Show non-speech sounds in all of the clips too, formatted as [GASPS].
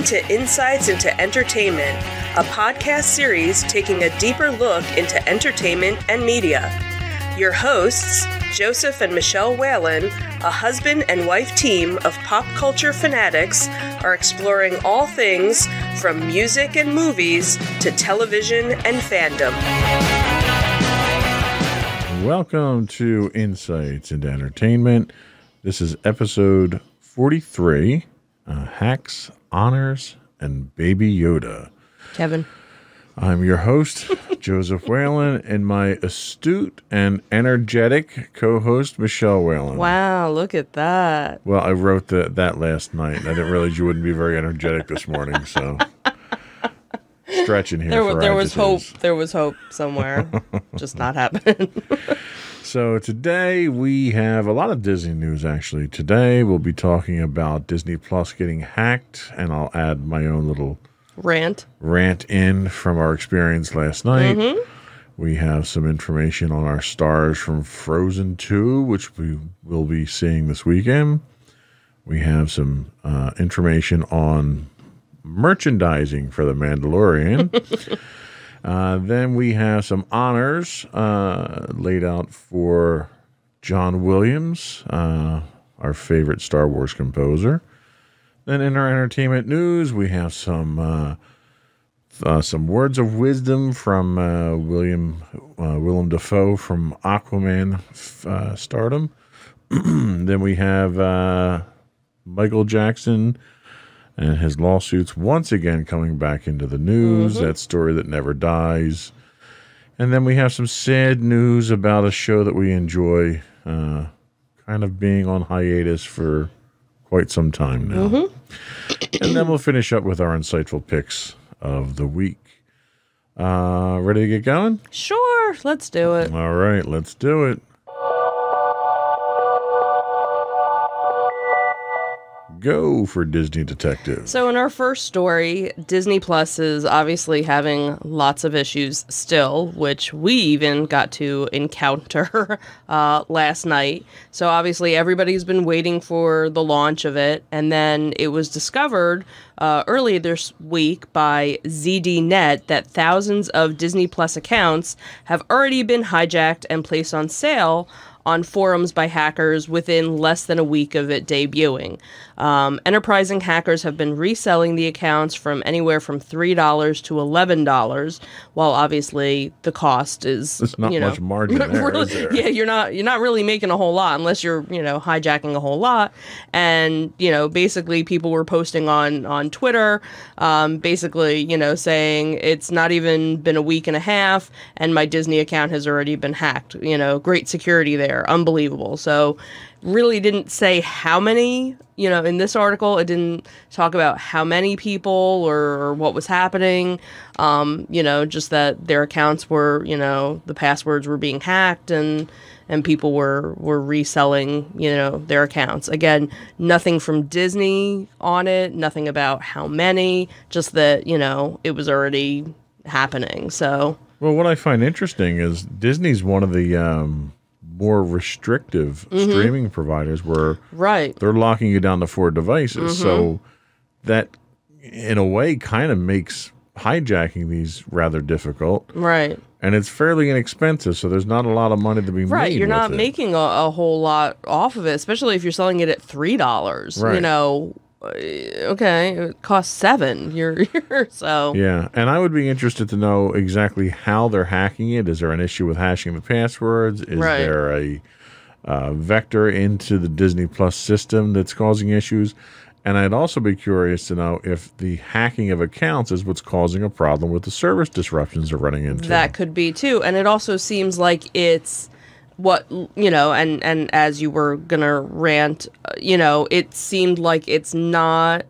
Welcome to Insights into Entertainment, a podcast series taking a deeper look into entertainment and media. Your hosts, Joseph and Michelle Whalen, a husband and wife team of pop culture fanatics, are exploring all things from music and movies to television and fandom. Welcome to Insights into Entertainment. This is episode 43 uh, Hacks, Honors, and Baby Yoda. Kevin. I'm your host, [LAUGHS] Joseph Whalen, and my astute and energetic co host, Michelle Whalen. Wow, look at that. Well, I wrote the, that last night. and I didn't realize you wouldn't be very energetic this morning, so stretching here. There, there was hope. There was hope somewhere. Just not happening. [LAUGHS] So today we have a lot of Disney news actually. Today we'll be talking about Disney Plus getting hacked, and I'll add my own little Rant. rant in from our experience last night. We have some information on our stars from Frozen 2, which we will be seeing this weekend. We have some uh, information on merchandising for The Mandalorian. [LAUGHS] uh, then we have some honors uh, laid out for John Williams, uh, our favorite Star Wars composer. Then in our entertainment news, we have some uh, uh, some words of wisdom from William Willem Dafoe from Aquaman stardom. [CLEARS THROAT] then we have Michael Jackson and his lawsuits once again coming back into the news. That story that never dies. And then we have some sad news about a show that we enjoy, uh, kind of being on hiatus for quite some time now. And then we'll finish up with our insightful picks of the week. Uh, ready to get going? Sure, let's do it. All right, let's do it. Go for Disney Detective. So, in our first story, Disney Plus is obviously having lots of issues still, which we even got to encounter [LAUGHS] uh, last night. So, obviously, everybody's been waiting for the launch of it. And then it was discovered uh, earlier this week by ZDNet that thousands of Disney Plus accounts have already been hijacked and placed on sale on forums by hackers within less than a week of it debuting. Um, enterprising hackers have been reselling the accounts from anywhere from three dollars to eleven dollars, while obviously the cost is There's not you know, much margin [LAUGHS] there, really- is there? Yeah, you're not you're not really making a whole lot unless you're you know hijacking a whole lot. And you know basically people were posting on on Twitter, um, basically you know saying it's not even been a week and a half, and my Disney account has already been hacked. You know, great security there, unbelievable. So really didn't say how many you know in this article it didn't talk about how many people or, or what was happening. Um, you know just that their accounts were you know the passwords were being hacked and and people were were reselling you know their accounts. Again nothing from disney on it nothing about how many just that you know it was already happening. So Well, what I find interesting is Disney's one of the um, more restrictive Mm-hmm. streaming providers where right they're locking you down to four devices. So that, in a way, kind of makes hijacking these rather difficult. right And it's fairly inexpensive, so there's not a lot of money to be made. Right, you're not it. making a, a whole lot off of it, especially if you're selling it at three dollars. Right. You know, okay, it costs seven. [LAUGHS] You're, you're so Yeah, and I would be interested to know exactly how they're hacking it. Is there an issue with hashing the passwords? Is Right. there a uh, vector into the Disney Plus system that's causing issues? And I'd also be curious to know if the hacking of accounts is what's causing a problem with the service disruptions they're running into. that could be too. And it also seems like it's what you know, and and as you were gonna rant, uh, you know, it seemed like it's not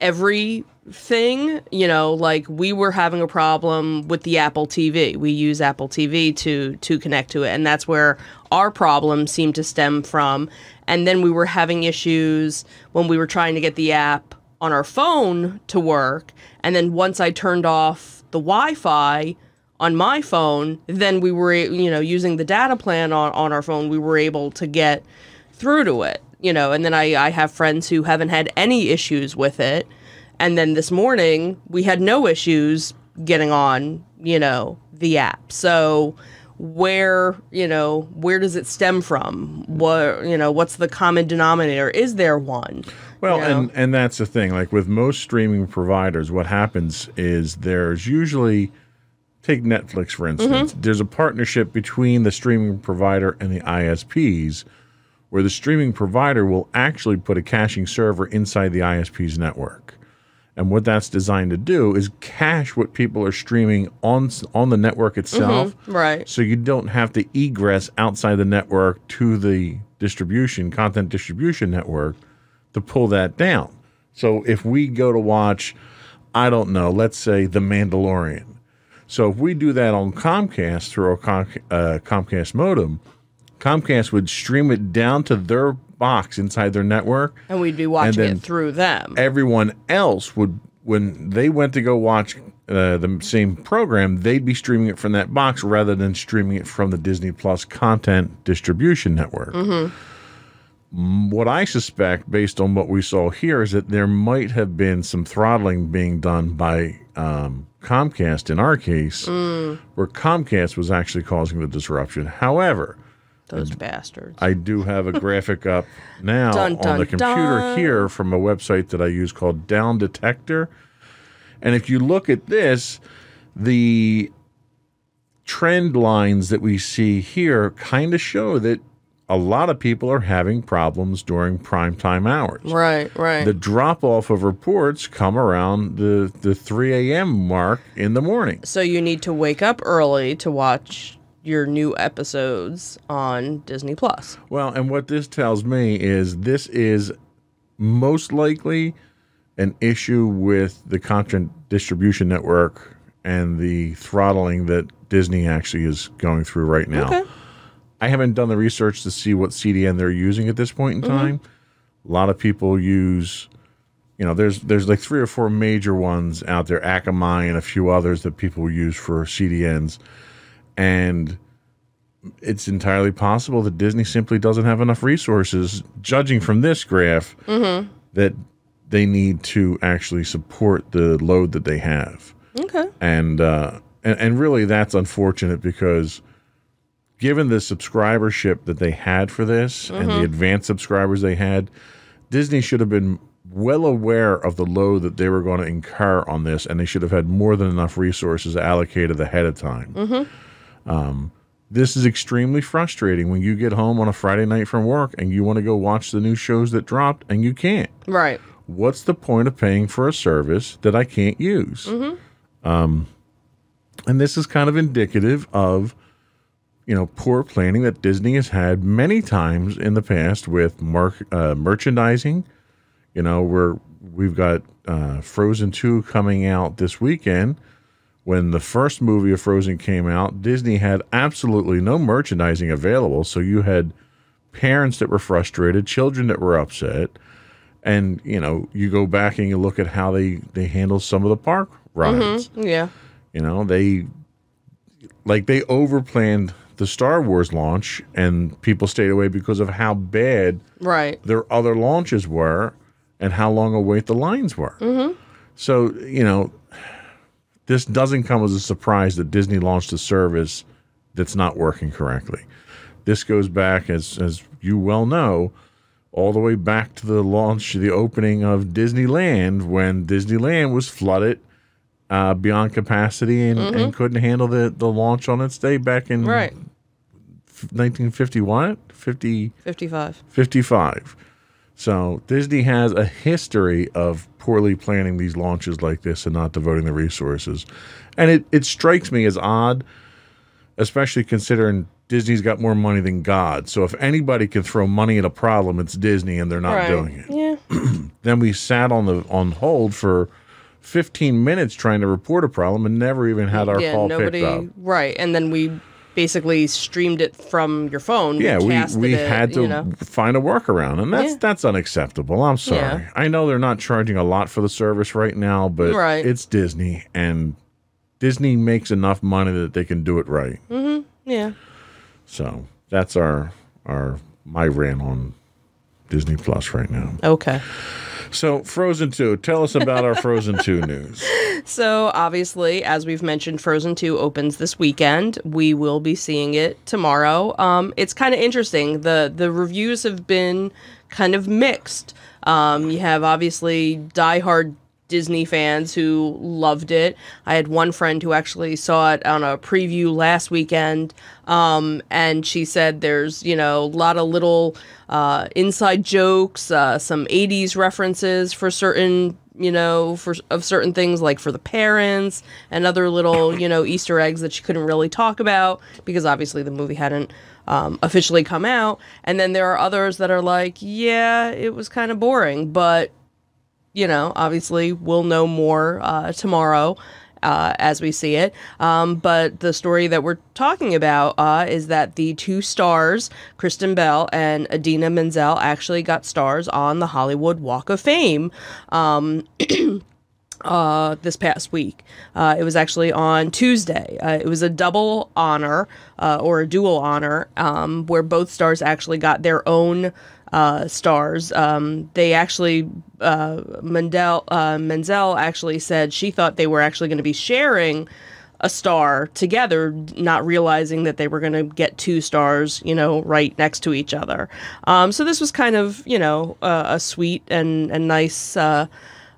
every thing, you know, like we were having a problem with the Apple TV. We use Apple TV to to connect to it, and that's where our problem seemed to stem from. And then we were having issues when we were trying to get the app on our phone to work. And then once I turned off the Wi-Fi on my phone, then we were, you know, using the data plan on, on our phone, we were able to get through to it, you know. And then I, I have friends who haven't had any issues with it. And then this morning, we had no issues getting on, you know, the app. So where, you know, where does it stem from? What, you know, what's the common denominator? Is there one? Well, you know? and and that's the thing. Like with most streaming providers, what happens is there's usually take Netflix for instance. Mm-hmm. There's a partnership between the streaming provider and the ISPs where the streaming provider will actually put a caching server inside the ISP's network. And what that's designed to do is cache what people are streaming on on the network itself. right. So you don't have to egress outside the network to the distribution, content distribution network to pull that down. So if we go to watch, I don't know, let's say The Mandalorian. So if we do that on Comcast through a Com- uh, Comcast modem, Comcast would stream it down to their box inside their network. And we'd be watching it through them. Everyone else would, when they went to go watch uh, the same program, they'd be streaming it from that box rather than streaming it from the Disney Plus content distribution network. Mm, What I suspect, based on what we saw here, is that there might have been some throttling being done by um, Comcast in our case, mm. where Comcast was actually causing the disruption. However, Those bastards. I do have a graphic up [LAUGHS] now Dun, on the computer dun. here from a website that I use called Down Detector. And if you look at this, the trend lines that we see here kind of show that a lot of people are having problems during prime time hours. right, right. The drop off of reports come around the, the 3 a.m. mark in the morning. so you need to wake up early to watch your new episodes on Disney Plus. Well, and what this tells me is this is most likely an issue with the content distribution network and the throttling that Disney actually is going through right now. Okay. I haven't done the research to see what CDN they're using at this point in time. A lot of people use, you know, there's there's like three or four major ones out there, Akamai and a few others that people use for CDNs, and it's entirely possible that Disney simply doesn't have enough resources, judging from this graph, that they need to actually support the load that they have Okay. and uh, and, and really that's unfortunate because given the subscribership that they had for this and the advanced subscribers they had, Disney should have been well aware of the load that they were going to incur on this, and they should have had more than enough resources allocated ahead of time. Um, this is extremely frustrating when you get home on a Friday night from work and you want to go watch the new shows that dropped and you can't Right. what's the point of paying for a service that I can't use? Um, and this is kind of indicative of, you know, poor planning that Disney has had many times in the past with mark, uh, merchandising. You know, where we've got uh, Frozen 2 coming out this weekend. When the first movie of Frozen came out, Disney had absolutely no merchandising available. So you had parents that were frustrated, children that were upset and you know you go back and you look at how they they handle some of the park rides Yeah. you know they like they overplanned the star wars launch and people stayed away because of how bad Right. their other launches were and how long a wait the lines were so you know this doesn't come as a surprise that disney launched a service that's not working correctly this goes back as as you well know all the way back to the launch, the opening of Disneyland, when Disneyland was flooded uh, beyond capacity and, and couldn't handle the, the launch on its day back in Right. 1951, 50, 55. 55. So Disney has a history of poorly planning these launches like this and not devoting the resources. And it, it strikes me as odd, especially considering Disney's got more money than God. So if anybody can throw money at a problem, it's Disney and they're not right. doing it. Yeah. [CLEARS THROAT] Then we sat on the on hold for 15 minutes trying to report a problem and never even had our yeah, call nobody. picked up. Right, and then we basically streamed it from your phone. Yeah, we, we it, had to You know. find a workaround, and that's Yeah. that's unacceptable. I'm sorry. Yeah. I know they're not charging a lot for the service right now, but Right. it's Disney, and Disney makes enough money that they can do it right. Mm-hmm. Yeah. So that's our our my rant on Disney Plus right now. Okay. So Frozen Two, tell us about our Frozen Two [LAUGHS] news. So obviously, as we've mentioned, Frozen 2 opens this weekend. We will be seeing it tomorrow. Um, it's kind of interesting. The the reviews have been kind of mixed. Um, you have obviously diehard Disney fans who loved it. I had one friend who actually saw it on a preview last weekend, um, and she said there's you know a lot of little uh, inside jokes, uh, some '80s references for certain you know, for of certain things like for the parents and other little, you know, Easter eggs that she couldn't really talk about because obviously the movie hadn't um, officially come out. And then there are others that are like, yeah, it was kind of boring, but you know, obviously we'll know more uh, tomorrow. Uh, as we see it. Um, but the story that we're talking about uh, is that the two stars, Kristen Bell and Idina Menzel, actually got stars on the Hollywood Walk of Fame [CLEARS THROAT] uh, this past week. Uh, it was actually on Tuesday. Uh, it was a double honor uh, or a dual honor um, where both stars actually got their own uh, stars. Um, they actually, uh, Mendel, uh, Menzel actually said she thought they were actually going to be sharing a star together, not realizing that they were going to get two stars, you know, right next to each other. Um, so this was kind of, you know, uh, a sweet and, and nice uh,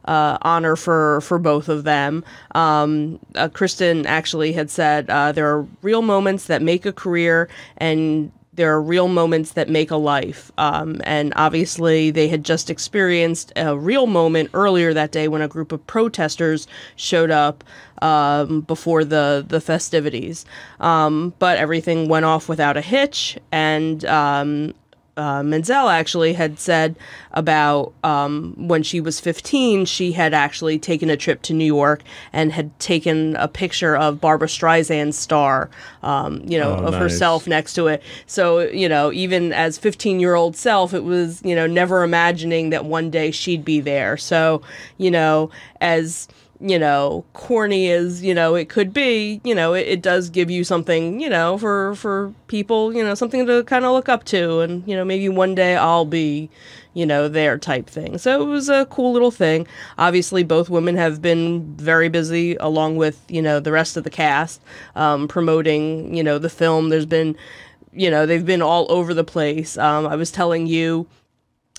uh, honor for for both of them. Um, uh, Kristen actually had said uh, there are real moments that make a career and. There are real moments that make a life. Um, and obviously, they had just experienced a real moment earlier that day when a group of protesters showed up um, before the, the festivities. Um, but everything went off without a hitch. And um, uh, Menzel actually had said about um, when she was 15, she had actually taken a trip to New York and had taken a picture of Barbra Streisand's star, um, you know, Oh, of nice. herself next to it. So, you know, even as 15 year old self, it was, you know, never imagining that one day she'd be there. So, you know, as you know corny as you know it could be you know it, it does give you something you know for for people you know something to kind of look up to and you know maybe one day i'll be you know there type thing so it was a cool little thing obviously both women have been very busy along with you know the rest of the cast um, promoting you know the film there's been you know they've been all over the place um, i was telling you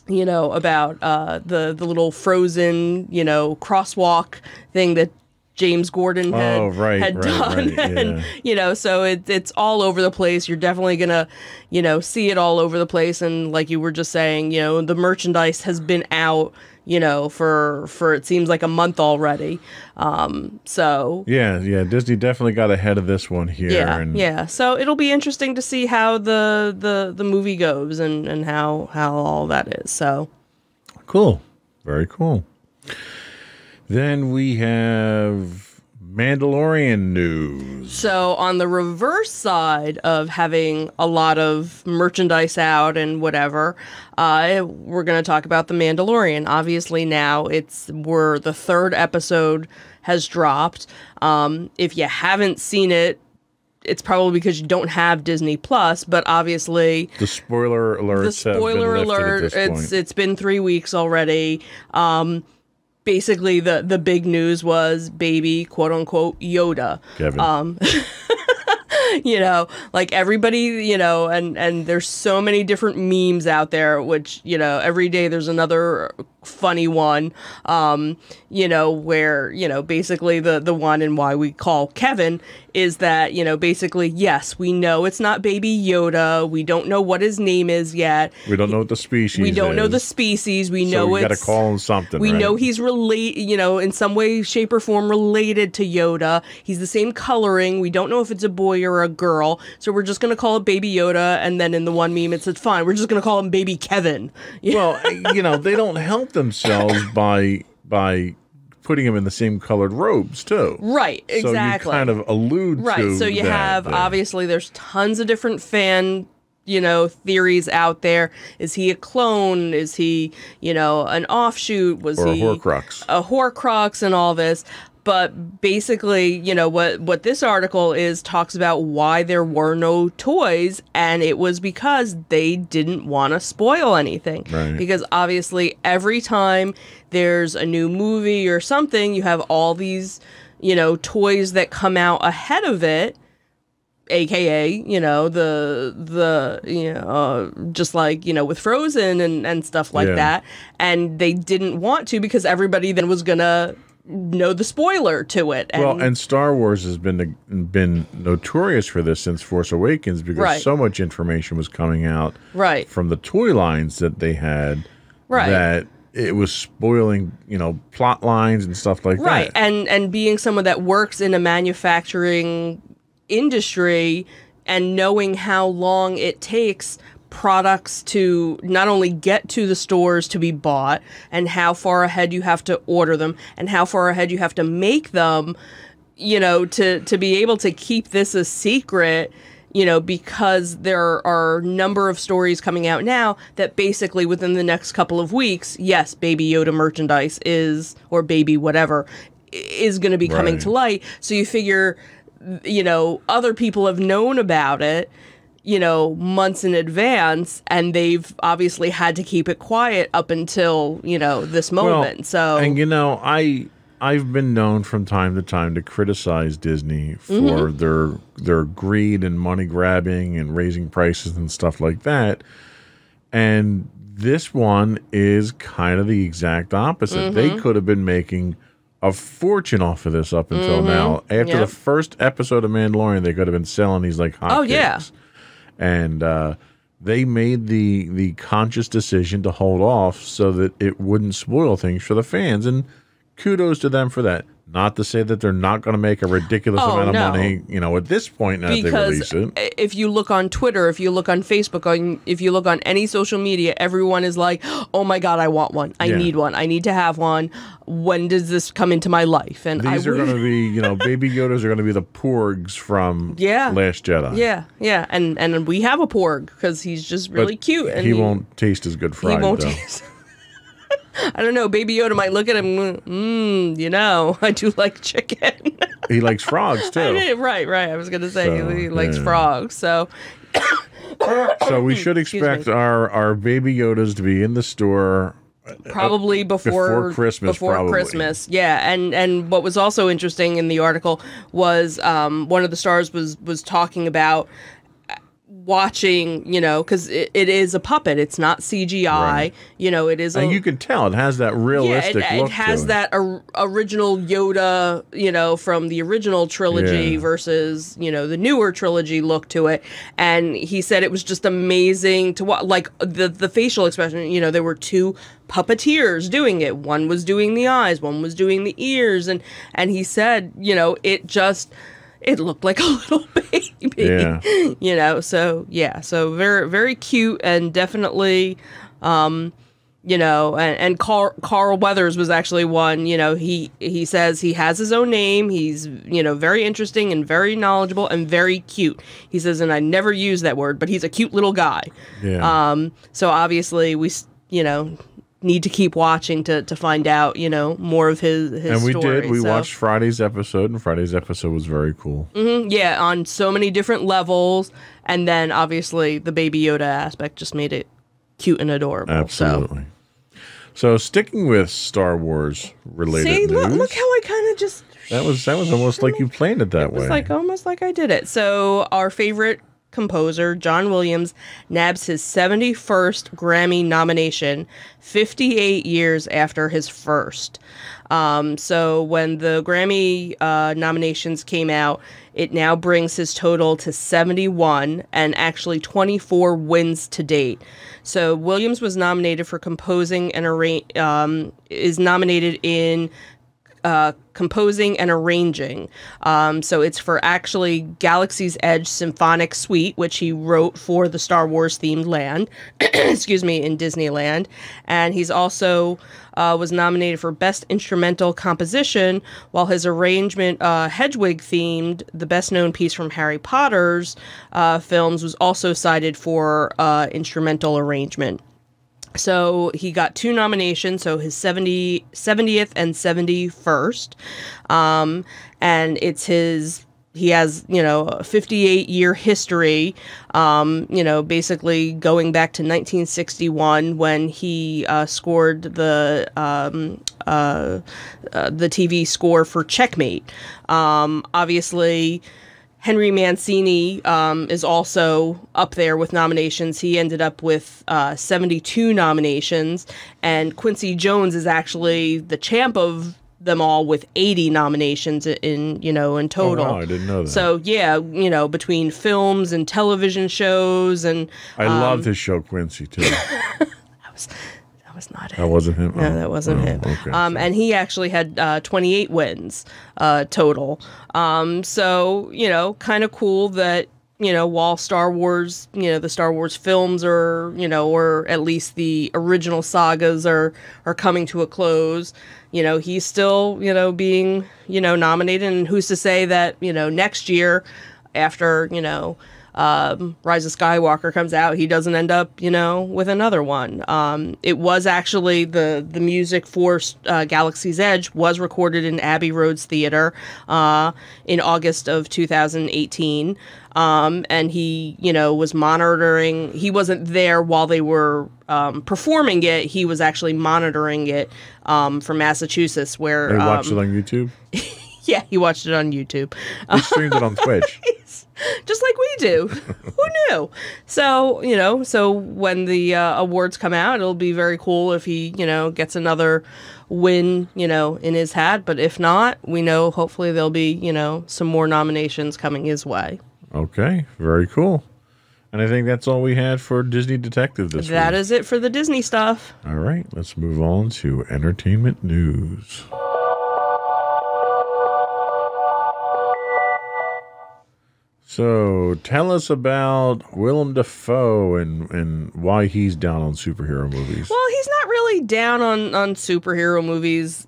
you know about uh, the the little frozen you know crosswalk thing that James Corden had, Oh, right, had right, done, right, [LAUGHS] and yeah. you know, so it, it's all over the place. You're definitely gonna, you know, see it all over the place. And like you were just saying, you know, the merchandise has been out, you know, for for it seems like a month already. Um, so Yeah, yeah. Disney definitely got ahead of this one here. yeah, and yeah. So it'll be interesting to see how the the the movie goes and and how how all that is. So. Cool. Very cool. Then we have Mandalorian news. So on the reverse side of having a lot of merchandise out and whatever, uh, we're going to talk about the Mandalorian. Obviously now it's we're the third episode has dropped. Um, if you haven't seen it, it's probably because you don't have Disney Plus. But obviously, The spoiler alerts. the spoiler alert it's it's been three weeks already um basically the the big news was baby quote unquote yoda Kevin. um [LAUGHS] you know like everybody you know and and there's so many different memes out there which you know every day there's another funny one um you know where you know basically the the one and why we call kevin is that you know basically yes we know it's not baby yoda we don't know what his name is yet we don't know what the species. we don't know the species we so know we got to call him something. we right? know he's relate, you know, in some way, shape, or form related to Yoda. He's the same coloring. We don't know if it's a boy or a girl, so we're just gonna call it Baby Yoda. And then in the one meme, it said, "Fine, we're just gonna call him Baby Kevin." [LAUGHS] Well, you know, they don't help themselves [LAUGHS] by by putting them in the same colored robes too. Right, exactly. So you kind of allude right. to So you that have obviously there's tons of different fan you know theories out there. Is he a clone? Is he you know an offshoot? Was or a he Horcrux. a Horcrux and all this? But basically, you know what what this article is talks about why there were no toys, and it was because they didn't want to spoil anything. Right. Because obviously, every time there's a new movie or something, you have all these you know toys that come out ahead of it aka you know the the you know uh, just like you know with frozen and and stuff like Yeah. that and they didn't want to because everybody then was gonna know the spoiler to it and, well, and Star Wars has been been notorious for this since Force Awakens because Right. so much information was coming out right from the toy lines that they had Right. that it was spoiling, you know, plot lines and stuff like right that. Right, and and being someone that works in a manufacturing industry and knowing how long it takes products to not only get to the stores to be bought and how far ahead you have to order them and how far ahead you have to make them you know to to be able to keep this a secret you know because there are a number of stories coming out now that basically within the next couple of weeks yes baby yoda merchandise is or baby whatever is going to be coming Right. to light so you figure you know other people have known about it you know months in advance and they've obviously had to keep it quiet up until you know this moment so and you know, I I've been known from time to time to criticize Disney for Mm-hmm. their their greed and money grabbing and raising prices and stuff like that. And this one is kind of the exact opposite. They Mm-hmm. could have been making a fortune off of this up until now. After Mm-hmm. Yep. the first episode of Mandalorian, they could have been selling these like hotcakes. Oh, yeah. And uh, they made the the conscious decision to hold off so that it wouldn't spoil things for the fans. And kudos to them for that. Not to say that they're not going to make a ridiculous Oh, amount of no. money, you know, at this point now that they because release it. if you look on Twitter, if you look on Facebook, on if you look on any social media, everyone is like, "Oh my god, I want one! I Yeah. need one! I need to have one! When does this come into my life?" And These I are going to be, you know, [LAUGHS] baby Yodas are going to be the porgs from Yeah. Last Jedi. yeah, yeah, and and we have a porg because he's just really But cute, and he won't taste as good He fried won't though. taste. [LAUGHS] I don't know. Baby Yoda might look at him. Mmm, you know, [LAUGHS] I do like chicken. [LAUGHS] he likes frogs too. did- right, right. I was gonna say So, he likes yeah. frogs. So [COUGHS] So we should expect our our baby Yodas to be in the store. Uh, uh, probably before before Christmas, Before probably. Christmas, yeah. And and what was also interesting in the article was um, one of the stars was was talking about watching, you know, because it, it is a puppet. It's not CGI. Right. You know, it is. And a, you can tell it has that yeah, realistic it, look it has it. that or, original Yoda, you know, from the original trilogy Yeah. versus, you know, the newer trilogy look to it. And he said it was just amazing to watch. Like the the facial expression, you know, there were two puppeteers doing it. One was doing the eyes, one was doing the ears, and and he said, you know, it just it looked like a [LAUGHS] little baby. Yeah. You know, so yeah, so very very cute and definitely um you know and, and carl carl weathers was actually one you know he he says he has his own name he's you know very interesting and very knowledgeable and very cute he says and i never use that word but he's a cute little guy Yeah. um so obviously we you know need to keep watching to to find out you know more of his his and we story, did. We so- watched Friday's episode, and Friday's episode was very cool. Mhm, yeah on so many different levels and then obviously the baby yoda aspect just made it cute and adorable Absolutely. So, sticking with Star Wars related See, news, look, look how I kind of just. that was that was almost like [LAUGHS] you planned it that It way. like almost like I did it. So our favorite composer, John Williams, nabs his 71st Grammy nomination 58 years after his first. Um, so when the Grammy uh, nominations came out, it now brings his total to 71 and actually 24 wins to date. So Williams was nominated for composing and arra- um, is nominated in uh, composing and arranging. Um, so it's for actually Galaxy's Edge Symphonic Suite, which he wrote for the Star Wars themed land, [CLEARS THROAT] excuse me, in Disneyland. And he's also uh, was nominated for Best Instrumental Composition, while his arrangement, uh, Hedwig themed, the best known piece from Harry Potter's uh, films, was also cited for uh, instrumental arrangement. So he got two nominations, so his 70, 70th and 71st. Um, and it's his he has you know a 58 year history um, you know basically going back to 1961 when he uh, scored the um, uh, uh, the tv score for checkmate um, obviously Henry Mancini um, is also up there with nominations. He ended up with uh, 72 nominations, and Quincy Jones is actually the champ of them all with 80 nominations in you know in total. Oh, wow, I didn't know that. So yeah, you know between films and television shows and I um, love his show Quincy too. [LAUGHS] that was not it. That wasn't him. No, that wasn't oh, him. Okay, um, and he actually had uh, 28 wins uh, total. Um, so you know, kind of cool that you know while Star Wars, you know, the Star Wars films are you know, or at least the original sagas are are coming to a close. You know, he's still you know being you know nominated, and who's to say that you know next year after you know um, Rise of Skywalker comes out, he doesn't end up, you know, with another one. Um, it was actually the the music for uh, Galaxy's Edge was recorded in Abbey Roads Theater uh, in August of 2018. Um, and he, you know, was monitoring. He wasn't there while they were um, performing it. He was actually monitoring it um, from Massachusetts, where They watched it um, on YouTube. [LAUGHS] yeah, he watched it on YouTube. He streamed it on [LAUGHS] Twitch. [LAUGHS] just like we do. [LAUGHS] Who knew? So, you know, so when the uh, awards come out, it'll be very cool if he, you know, gets another win, you know, in his hat. But if not, we know hopefully there'll be, you know, some more nominations coming his way. Okay, very cool. And I think that's all we had for Disney Detective this That week. is it for the Disney stuff. All right, let's move on to entertainment news. So, tell us about Willem Dafoe and, and why he's down on superhero movies. Well, he's not really down on on superhero movies,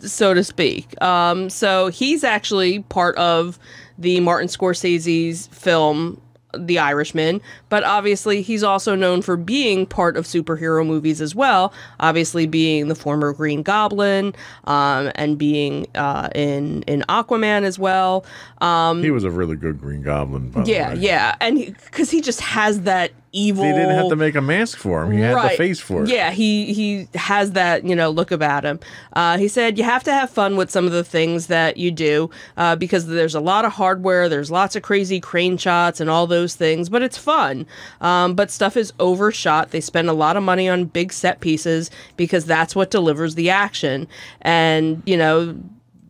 so to speak. Um, so he's actually part of the Martin Scorsese's film The Irishman, but obviously he's also known for being part of superhero movies as well. Obviously, being the former Green Goblin, um, and being uh, in in Aquaman as well. Um, he was a really good Green Goblin. By yeah, the way. yeah, and because he, just has that evil. They didn't have to make a mask for him. He had the face for it. Yeah, he he has that you know look about him. Uh, he said you have to have fun with some of the things that you do uh, because there's a lot of hardware, there's lots of crazy crane shots and all those things, but it's fun. Um, but stuff is overshot. They spend a lot of money on big set pieces because that's what delivers the action, and you know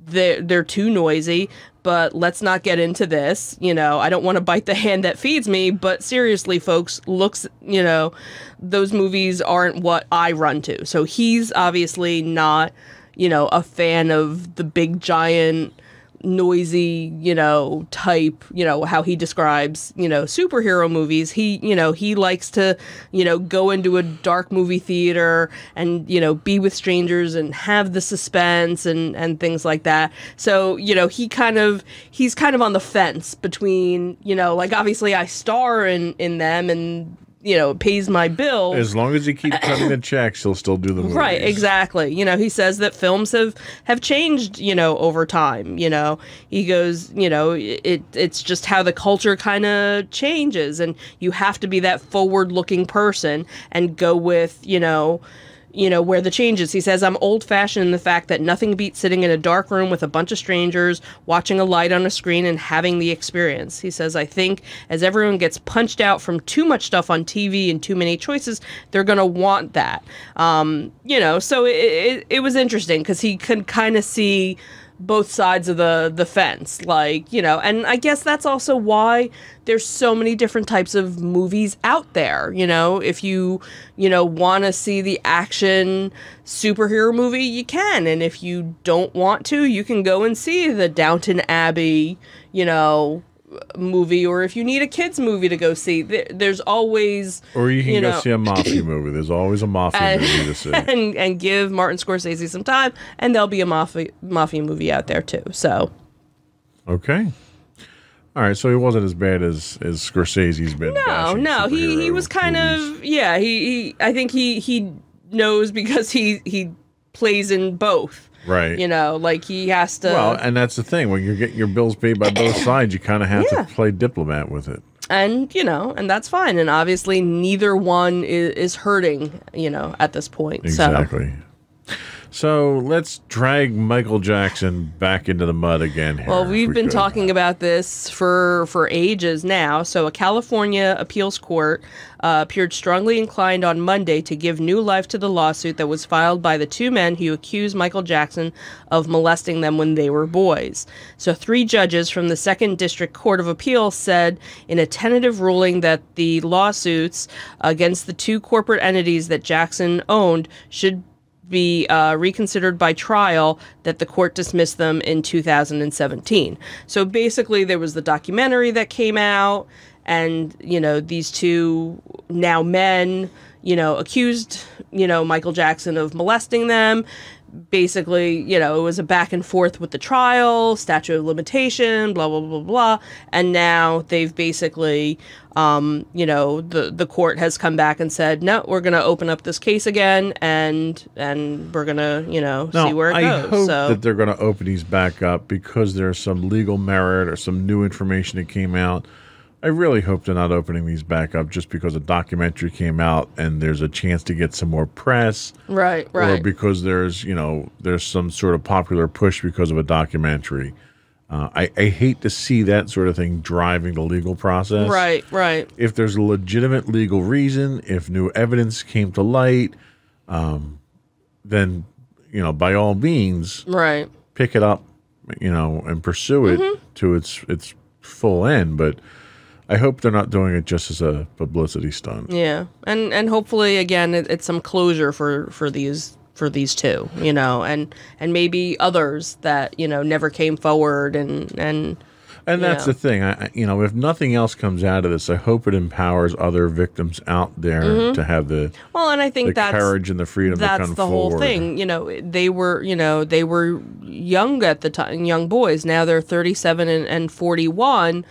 they're they're too noisy but let's not get into this you know. I don't want to bite the hand that feeds me but seriously folks looks you know those movies aren't what i run to. So he's obviously not you know a fan of the big giant noisy you know type you know how he describes you know superhero movies. He you know he likes to you know go into a dark movie theater and you know be with strangers and have the suspense and and things like that. So you know he kind of he's kind of on the fence between you know like obviously I star in in them and you know pays my bill As long as he keeps [LAUGHS] cutting the checks, he'll still do the movies. Right, exactly. You know, he says that films have have changed, you know, over time, you know. He goes, you know, it it's just how the culture kind of changes and you have to be that forward-looking person and go with, you know, you know where the changes he says i'm old fashioned in the fact that nothing beats sitting in a dark room with a bunch of strangers watching a light on a screen and having the experience. He says i think as everyone gets punched out from too much stuff on tv and too many choices they're going to want that. Um, you know so it, it, it was interesting because he could kind of see both sides of the the fence like you know and i guess that's also why there's so many different types of movies out there you know? If you you know want to see the action superhero movie you can and if you don't want to you can go and see the downton abbey you know movie or if you need a kids movie to go see there, there's always Or you can You go see a mafia [COUGHS] movie. There's always a mafia and, movie to see. [LAUGHS] and and give Martin Scorsese some time, and there'll be a mafia mafia movie out there too. So Okay. All right, so he wasn't as bad as as Scorsese's been. no, no, he he was kind movies. of yeah. He, he I think he he knows because he he plays in both. Right. You know, like he has to. well, and that's the thing when you're getting your bills paid by both [COUGHS] sides, you kind of have Yeah. to play diplomat with it. and you know, and that's fine. And obviously, neither one is, is hurting. You know, at this point. Exactly. So let's drag Michael Jackson back into the mud again. Here, Well, we've we been could. talking about this for for ages now. So, a California appeals court uh, appeared strongly inclined on Monday to give new life to the lawsuit that was filed by the two men who accused Michael Jackson of molesting them when they were boys. So, three judges from the Second District Court of Appeal said in a tentative ruling that the lawsuits against the two corporate entities that Jackson owned should be uh, reconsidered by trial that the court dismissed them in 2017. So basically, there was the documentary that came out, and you know these two now men, you know, accused you know Michael Jackson of molesting them. Basically, you know, it was a back and forth with the trial, statute of limitation, blah blah blah blah, and now they've basically um, you know, the the court has come back and said, no, we're going to open up this case again, and and we're going to, you know, Now, see where it I goes. hope so that they're going to open these back up because there's some legal merit or some new information that came out. I really hope they're not opening these back up just because a documentary came out and there's a chance to get some more press, right, right. or because there's you know there's some sort of popular push because of a documentary. Uh, I, I hate to see that sort of thing driving the legal process. right, right, If there's a legitimate legal reason, if new evidence came to light, um, then you know by all means right. pick it up, you know, and pursue it Mm-hmm. to its its full end. But I hope they're not doing it just as a publicity stunt. Yeah, and and hopefully again it, it's some closure for for these for these two, you know, and and maybe others that you know never came forward and and And that's the thing. I, you know, if nothing else comes out of this, I hope it empowers other victims out there to have the well, and I think the Mm-hmm. that's courage and the freedom to that's the forward. whole thing you know they were you know they were young at the time young boys now they're 37 and, and 41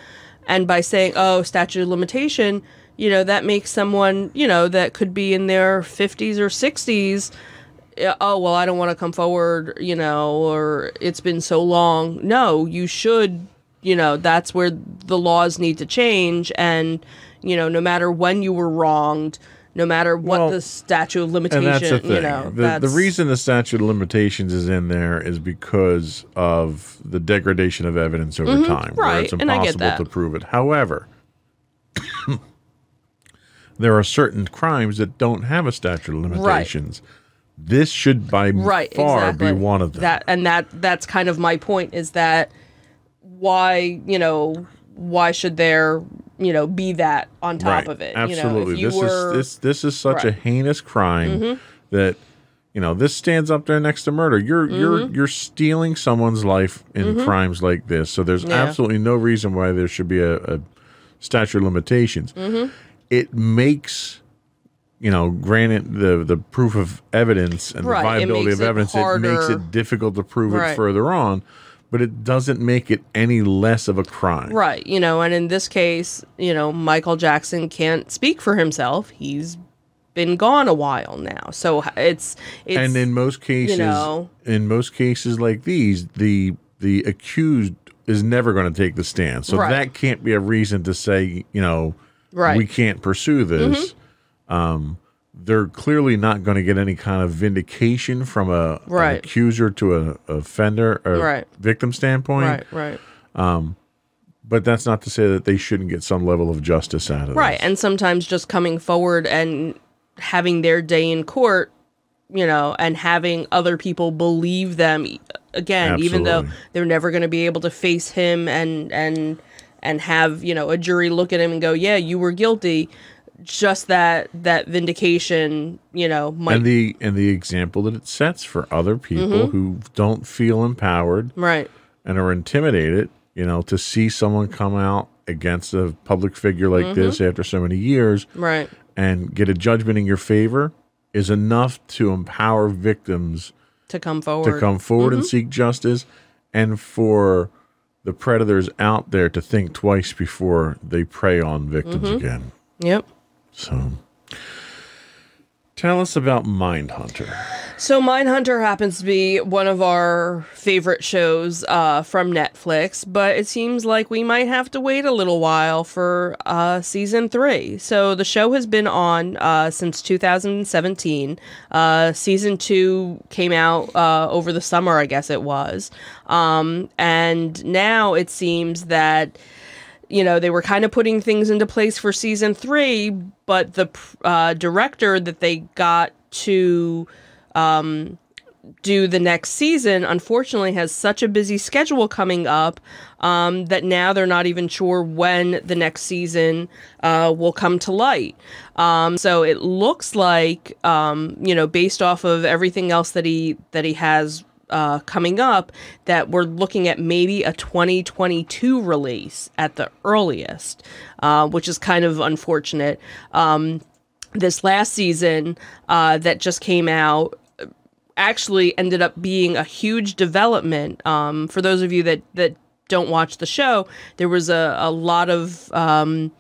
and by saying oh statute of limitation you know that makes someone you know that could be in their 50s or 60s oh well i don't want to come forward you know or it's been so long. No you should you know that's where the laws need to change. And you know no matter when you were wronged no matter what Well, the statute of And that's the thing. you know the, the reason the statute of limitations is in there is because of the degradation of evidence over mm-hmm. time, where right, it's and I get impossible to prove it. However, [COUGHS] there are certain crimes that don't have a statute of limitations. Right. This should by right far exactly be one of them. that and that that's kind of my point is that why you know why should there you know be that on top right. of it Absolutely. you know you this were is this this is such a Right. Mm-hmm. heinous crime that you know this stands up there next to murder. You're you're Mm-hmm. you're stealing someone's life in crimes like this. So there's Yeah. absolutely no reason why there should be a, a statute of limitations. Mm-hmm. It makes you know, granted the the proof of evidence and Right, the viability of it evidence, it makes it difficult to prove it further on, but it doesn't make it any less of a crime. right you know and in this case you know michael jackson can't speak for himself he's been gone a while now so it's it's and in most cases you know. in most cases like these the the accused is never going to take the stand so Right. that can't be a reason to say you know Right. We can't pursue this um they're clearly not going to get any kind of vindication from a an Right. accuser to a, offender or Right. victim standpoint right right Um, but that's not to say that they shouldn't get some level of justice out of it. Right. this. And sometimes just coming forward and having their day in court, you know, and having other people believe them, again, even though they're never going to be able to face him and and and have you know a jury look at him and go, yeah, you were guilty. Just that that vindication, you know, might and the and the example that it sets for other people Mm-hmm. who don't feel empowered right. and are intimidated, you know, to see someone come out against a public figure like Mm-hmm. this after so many years Right. and get a judgment in your favor is enough to empower victims To come forward. to come forward Mm-hmm. and seek justice and for the predators out there to think twice before they prey on victims Mm-hmm. again. Yep. So tell us about Mindhunter. So Mindhunter happens to be one of our favorite shows uh, from Netflix, but it seems like we might have to wait a little while for uh, season three. So the show has been on uh, since 2017. Uh, season two came out uh, over the summer, I guess it was, um, and now it seems that you know they were kind of putting things into place for season three but the uh, director that they got to um, do the next season unfortunately has such a busy schedule coming up um, that now they're not even sure when the next season uh, will come to light. Um, so it looks like um, you know based off of everything else that he that he has uh, coming up that we're looking at maybe a 2022 release at the earliest, uh, which is kind of unfortunate. Um, this last season uh, that just came out actually ended up being a huge development. Um, for those of you that that don't watch the show, there was a, a lot of um,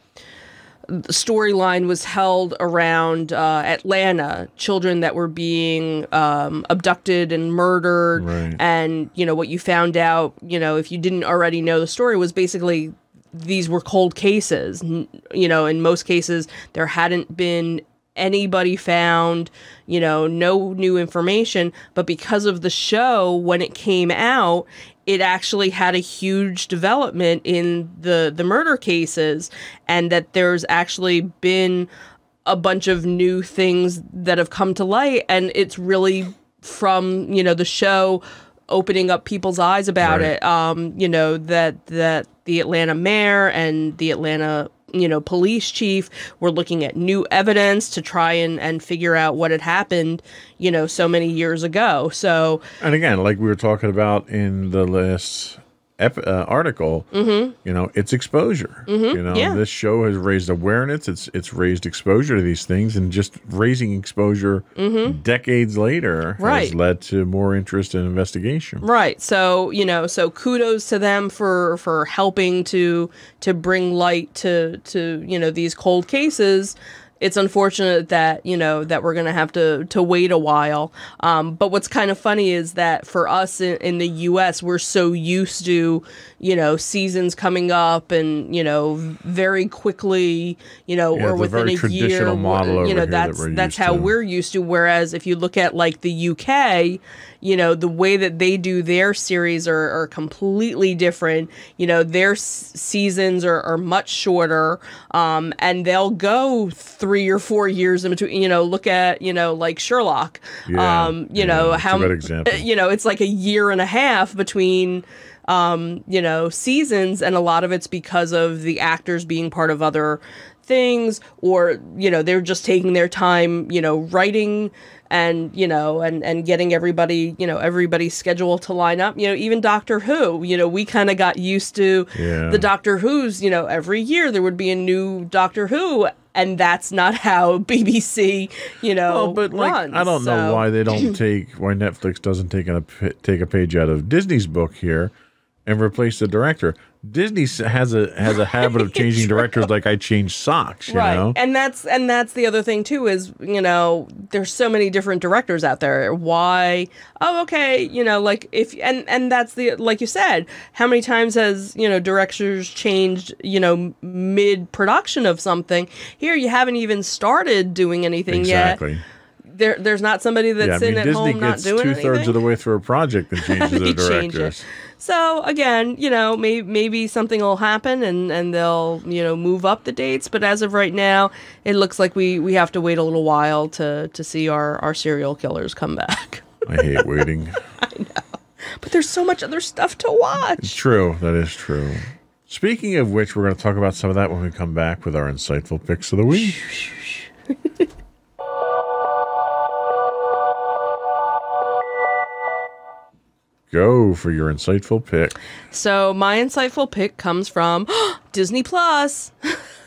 the storyline was held around uh, Atlanta, children that were being um, abducted and murdered, Right. and you know what you found out, you know, if you didn't already know the story, was basically these were cold cases. N- You know, in most cases, there hadn't been anybody found, you know, no new information. But because of the show, when it came out, it actually had a huge development in the the murder cases, and that there's actually been a bunch of new things that have come to light, and it's really from you know the show opening up people's eyes about Right. it um you know that that the Atlanta mayor and the Atlanta you know police chief. We're looking at new evidence to try and and figure out what had happened you know so many years ago. So And again, like we were talking about in the last uh, article, you know, it's exposure. You know, Mm-hmm. yeah. this show has raised awareness. It's it's raised exposure to these things, and just raising exposure decades later Mm-hmm. Right. has led to more interest and investigation. Right. So, you know, so kudos to them for for helping to to bring light to to, you know, these cold cases. It's unfortunate that, you know, that we're to have to to wait a while. Um, but what's kind of funny is that for us in, in the US, we're so used to, you know, seasons coming up and, you know, very quickly, you know, Yeah, or within very a year, traditional model you know, here that that's that's how to. we're used to whereas if you look at like the UK you know the way that they do their series are, are completely different you know their s- seasons are, are much shorter um, and they'll go three or four years in between you know look at you know like sherlock Yeah, um, you yeah, know how example. you know it's like a year and a half between um, you know, seasons, and a lot of it's because of the actors being part of other things, or you know, they're just taking their time, you know, writing and you know, and and getting everybody, you know, everybody's schedule to line up. You know, even Doctor Who, you know, we kind of got used to Yeah. the Doctor Who's. You know, every year there would be a new Doctor Who. And that's not [LAUGHS] how BBC, you know, Well, but like runs. I don't know why they [CLEARS THROAT] don't take why Netflix doesn't take a take a page out of Disney's book here and replace the director. Disney has a has a habit of [LAUGHS] changing directors like I change socks. You right know, and that's and that's the other thing too is you know there's so many different directors out there why oh okay you know like if and and that's the like you said how many times has you know directors changed you know mid production of something here you haven't even started doing anything exactly. yet there there's not somebody that's Yeah, I mean sitting at Disney home not doing two anything thirds of the way through a project and changes [LAUGHS] their directors. So again, you know, maybe maybe something will happen and and they'll you know move up the dates. But as of right now, it looks like we we have to wait a little while to to see our our serial killers come back. [LAUGHS] I hate waiting. [LAUGHS] I know, but there's so much other stuff to watch. It's True, that is true. Speaking of which, we're going to talk about some of that when we come back with our insightful picks of the week. Go for your insightful pick. So my insightful pick comes from [GASPS] Disney Plus.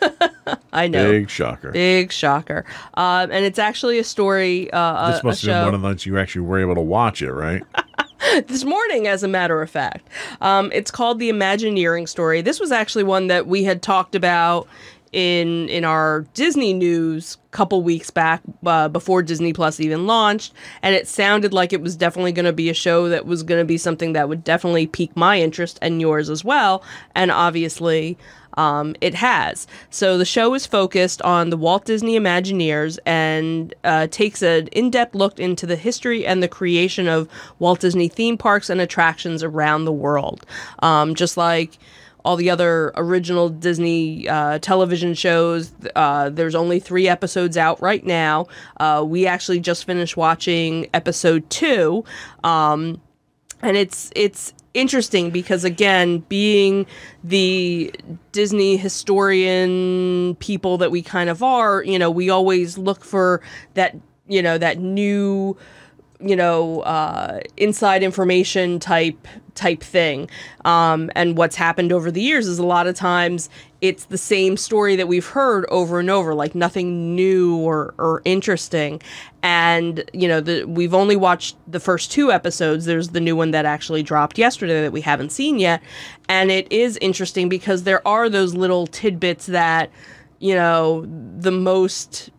[LAUGHS] I know. Big shocker. Big shocker. Um, and it's actually a story. Uh, this a- must have been one of the nights you actually were able to watch it, right? [LAUGHS] this morning, as a matter of fact. Um, it's called the Imagineering story. This was actually one that we had talked about in in our Disney news a couple weeks back uh, before Disney Plus even launched, and it sounded like it was definitely going to be a show that was going to be something that would definitely pique my interest and yours as well. And obviously, um, it has. So the show is focused on the Walt Disney Imagineers and uh, takes an in depth look into the history and the creation of Walt Disney theme parks and attractions around the world. Um, just like all the other original Disney uh, television shows. Uh, there's only three episodes out right now. Uh, we actually just finished watching episode two. Um, and it's it's interesting because again being the disney historian people that we kind of are you know we always look for that you know that new you know uh, inside information type type thing. Um, and what's happened over the years is a lot of times it's the same story that we've heard over and over like nothing new or, or interesting. And you know the we've only watched the first two episodes. There's the new one that actually dropped yesterday that we haven't seen yet. And it is interesting because there are those little tidbits that you know the most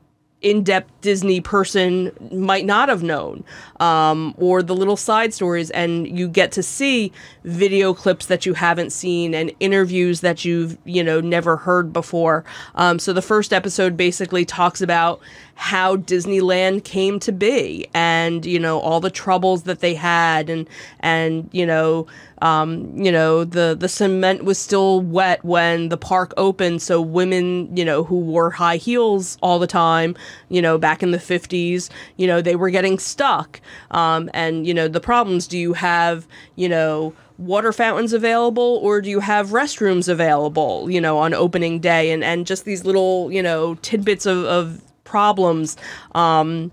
in-depth Disney person might not have known, um, or the little side stories, and you get to see video clips that you haven't seen and interviews that you've you know never heard before. Um, so the first episode basically talks about how Disneyland came to be, and you know all the troubles that they had, and and you know um, you know the the cement was still wet when the park opened, so women you know who wore high heels all the time, you know back in the 50s, you know they were getting stuck, um, and you know the problems. Do you have you know water fountains available or do you have restrooms available you know on opening day and and just these little you know tidbits of, of problems um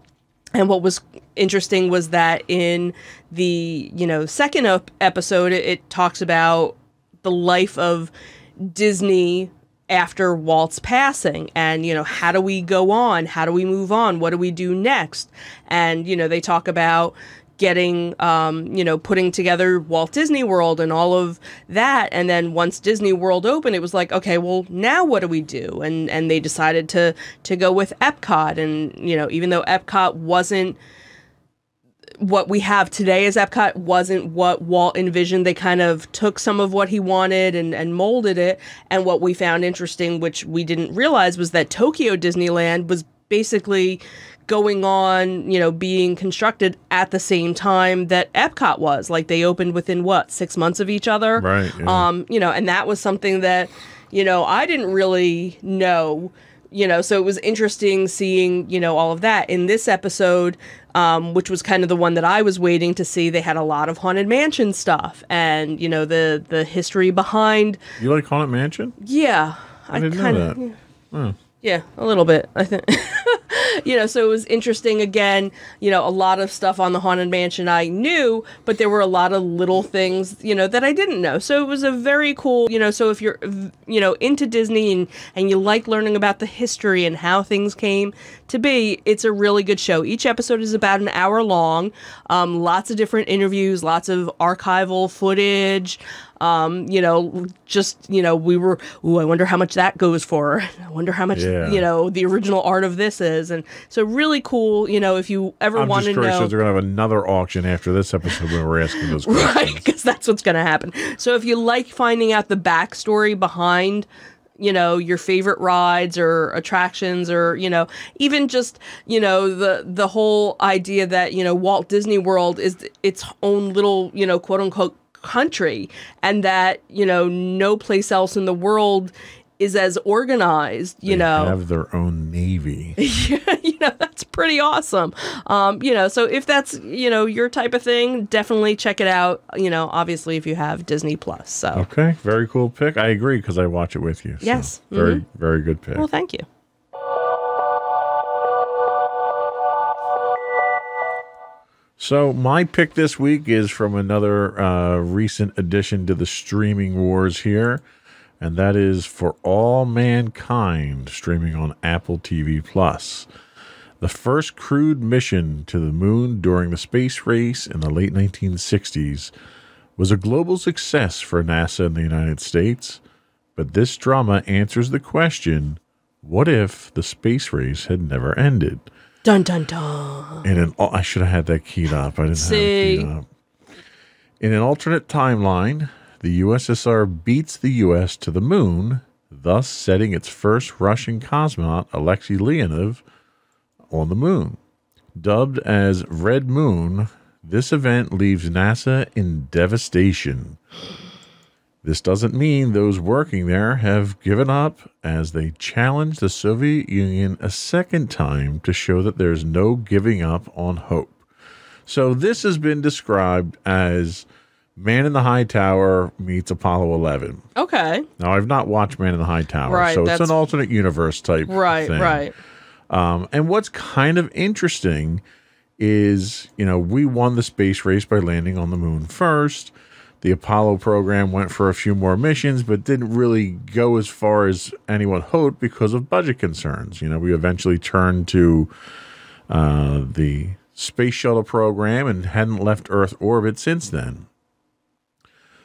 and what was interesting was that in the you know second episode it, it talks about the life of disney after Walt's passing and you know how do we go on? How do we move on? What do we do next? And you know they talk about getting um, you know putting together Walt Disney World and all of that and then once Disney World opened it was like okay well now what do we do and and they decided to to go with Epcot and you know even though Epcot wasn't what we have today as Epcot wasn't what Walt envisioned. They kind of took some of what he wanted and, and molded it. And what we found interesting, which we didn't realize, was that Tokyo Disneyland was basically going on, you know, being constructed at the same time that Epcot was. Like they opened within what, six months of each other? Right, yeah. Um, you know, and that was something that, you know, I didn't really know you know so it was interesting seeing you know all of that in this episode um, which was kind of the one that i was waiting to see they had a lot of haunted mansion stuff and you know the the history behind You like Haunted Mansion? yeah I didn't kinda- know that. yeah, a little bit, I think. [LAUGHS] you know, so it was interesting again, you know, a lot of stuff on the Haunted Mansion I knew, but there were a lot of little things, you know, that I didn't know. So it was a very cool, you know, so if you're you know, into Disney and and you like learning about the history and how things came to be, it's a really good show. Each episode is about an hour long. Um, lots of different interviews, lots of archival footage. Um, you know, just you know, we were. Ooh, I wonder how much that goes for. [LAUGHS] I wonder how much Yeah. you know the original art of this is, and so really cool. You know, if you ever I'm want to know, if they're going to have another auction after this episode when we're asking those [LAUGHS] questions. right? Because that's what's going to happen. So if you like finding out the backstory behind you know your favorite rides or attractions or you know even just you know the the whole idea that you know Walt Disney World is its own little you know quote unquote country and that you know no place else in the world is as organized, you They know. have their own navy. [LAUGHS] you know, that's pretty awesome. Um, you know, so if that's, you know, your type of thing, definitely check it out, you know, obviously if you have Disney Plus. So, Okay, very cool pick. I agree because I watch it with you. so Yes. very very good pick. well, thank you. So my pick this week is from another uh, recent addition to the streaming wars here, and that is For All Mankind, streaming on Apple TV Plus. The first crewed mission to the moon during the space race in the late 1960s was a global success for NASA in the United States, but this drama answers the question what if the space race had never ended? Dun dun dun. In an, I should have had that keyed up. I didn't See? have it keyed up. In an alternate timeline, the USSR beats the US to the moon, thus setting its first Russian cosmonaut, Alexei Leonov, on the moon. Dubbed as Red Moon, this event leaves NASA in devastation. This doesn't mean those working there have given up as they challenge the Soviet Union a second time to show that there's no giving up on hope. So this has been described as Man in the High Tower meets Apollo 11. Okay. Now I've not watched Man in the High Tower, Right, so it's an alternate universe type Right, thing. right. Um, and what's kind of interesting is, you know, we won the space race by landing on the moon first. The Apollo program went for a few more missions, but didn't really go as far as anyone hoped because of budget concerns. You know, we eventually turned to uh, the space shuttle program and hadn't left Earth orbit since then.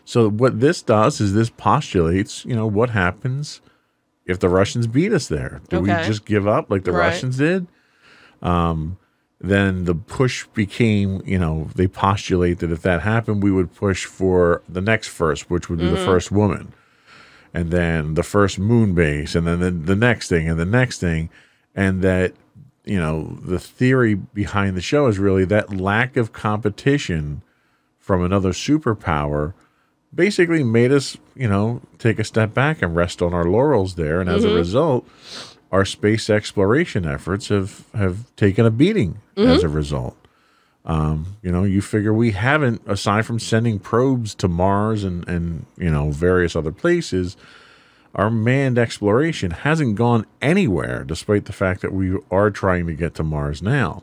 So what this does is this postulates, you know, what happens if the Russians beat us there? Do we just give up like the Right. Russians did? Um, then the push became, you know, they postulate that if that happened, we would push for the next first, which would be the mm-hmm. first woman, and then the first moon base, and then the, the next thing, and the next thing, and that, you know, the theory behind the show is really that lack of competition from another superpower basically made us, you know, take a step back and rest on our laurels there. And as a mm-hmm. result, our space exploration efforts have have taken a beating as a result. Um, you know, you figure we haven't, aside from sending probes to Mars and and you know various other places, our manned exploration hasn't gone anywhere, despite the fact that we are trying to get to Mars now.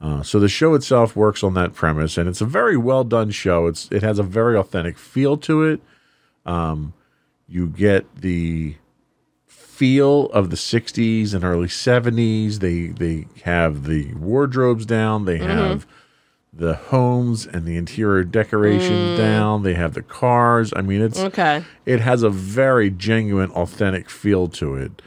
Uh, so the show itself works on that premise, and it's a very well done show. It's it has a very authentic feel to it. Um, you get the feel of the 60s and early 70s they they have the wardrobes down they have the homes and the interior decorations down they have the cars i mean it's Okay. it has a very genuine, authentic feel to it.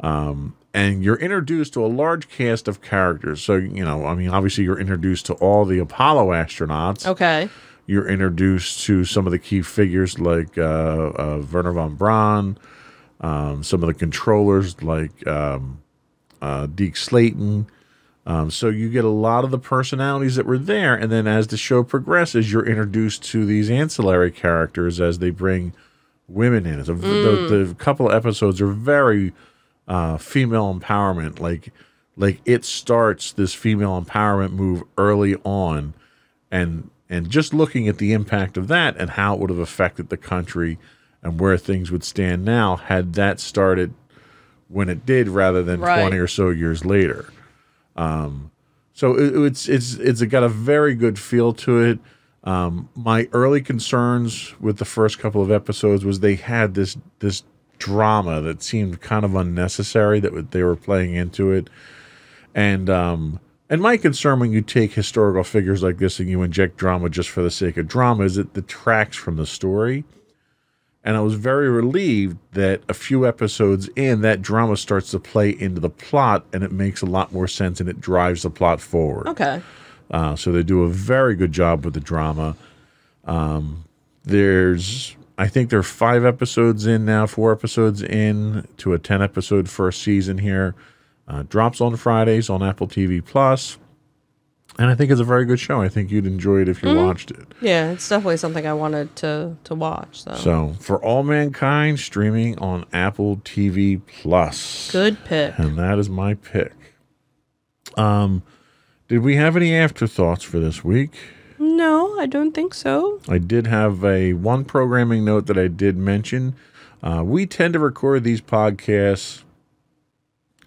Um, and you're introduced to a large cast of characters. So, you know, I mean, obviously, you're introduced to all the Apollo astronauts. Okay. You're introduced to some of the key figures like uh, uh, Wernher von Braun, um, some of the controllers like um, uh, Deke Slayton. Um, so you get a lot of the personalities that were there, and then as the show progresses, you're introduced to these ancillary characters as they bring women in. It's a, the, the couple of episodes are very uh, female empowerment. Like, like it starts this female empowerment move early on, and and just looking at the impact of that and how it would have affected the country and where things would stand now had that started when it did, rather than Right. twenty or so years later. So it, it's it's it's got a very good feel to it. Um, my early concerns with the first couple of episodes was they had this this drama that seemed kind of unnecessary that they were playing into it, and um, and my concern when you take historical figures like this and you inject drama just for the sake of drama is it detracts from the story. And I was very relieved that a few episodes in, that drama starts to play into the plot and it makes a lot more sense and it drives the plot forward. Okay. Uh, so they do a very good job with the drama. Um, there's, I think there are five episodes in now, four episodes in to a 10 episode first season here. Uh, drops on Fridays on Apple TV Plus. And I think it's a very good show. I think you'd enjoy it if you watched it. Yeah, it's definitely something I wanted to to watch. So, So, for all mankind, streaming on Apple TV Plus. good pick. And that is my pick. Um, did we have any afterthoughts for this week? No, I don't think so. I did have a one programming note that I did mention. Uh, we tend to record these podcasts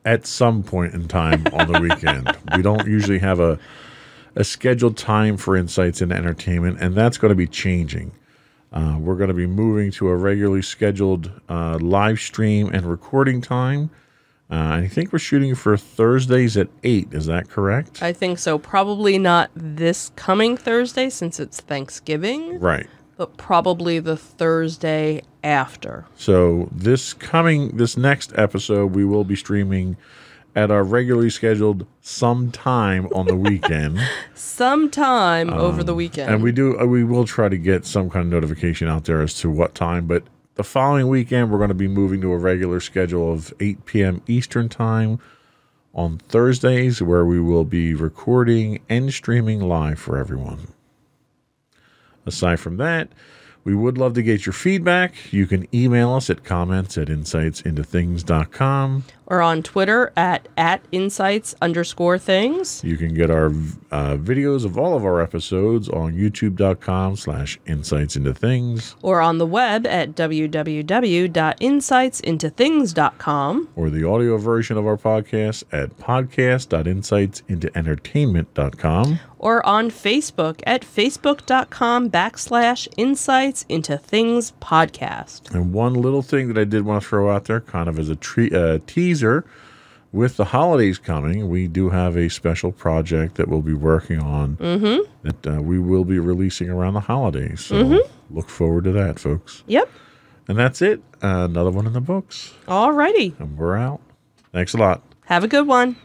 at some point in time on the [LAUGHS] weekend. We don't usually have a a scheduled time for insights into entertainment, and that's going to be changing. Uh, we're going to be moving to a regularly scheduled uh, live stream and recording time. Uh, I think we're shooting for Thursdays at eight. Is that correct? I think so. Probably not this coming Thursday since it's Thanksgiving, right. but probably the Thursday after. So this coming this next episode, we will be streaming at our regularly scheduled sometime on the weekend, [LAUGHS] Sometime over the weekend. Um, and we do uh, we will try to get some kind of notification out there as to what time. But the following weekend, we're going to be moving to a regular schedule of 8 p.m. Eastern time on Thursdays, where we will be recording and streaming live for everyone. Aside from that, we would love to get your feedback. You can email us at comments at insightsintothings.com. or on Twitter at at insights underscore things. You can get our uh, videos of all of our episodes on youtube.com slash insights into things or on the web at www.insightsintothings.com. or the audio version of our podcast at podcast.insightsintoentertainment.com. or on Facebook at facebook.com backslash insights into things podcast. And one little thing that I did want to throw out there, kind of as a tre- uh, teaser, with the holidays coming, we do have a special project that we'll be working on that uh, we will be releasing around the holidays. So look forward to that, folks. Yep. And that's it. Uh, another one in the books. Alrighty. And we're out. Thanks a lot. Have a good one.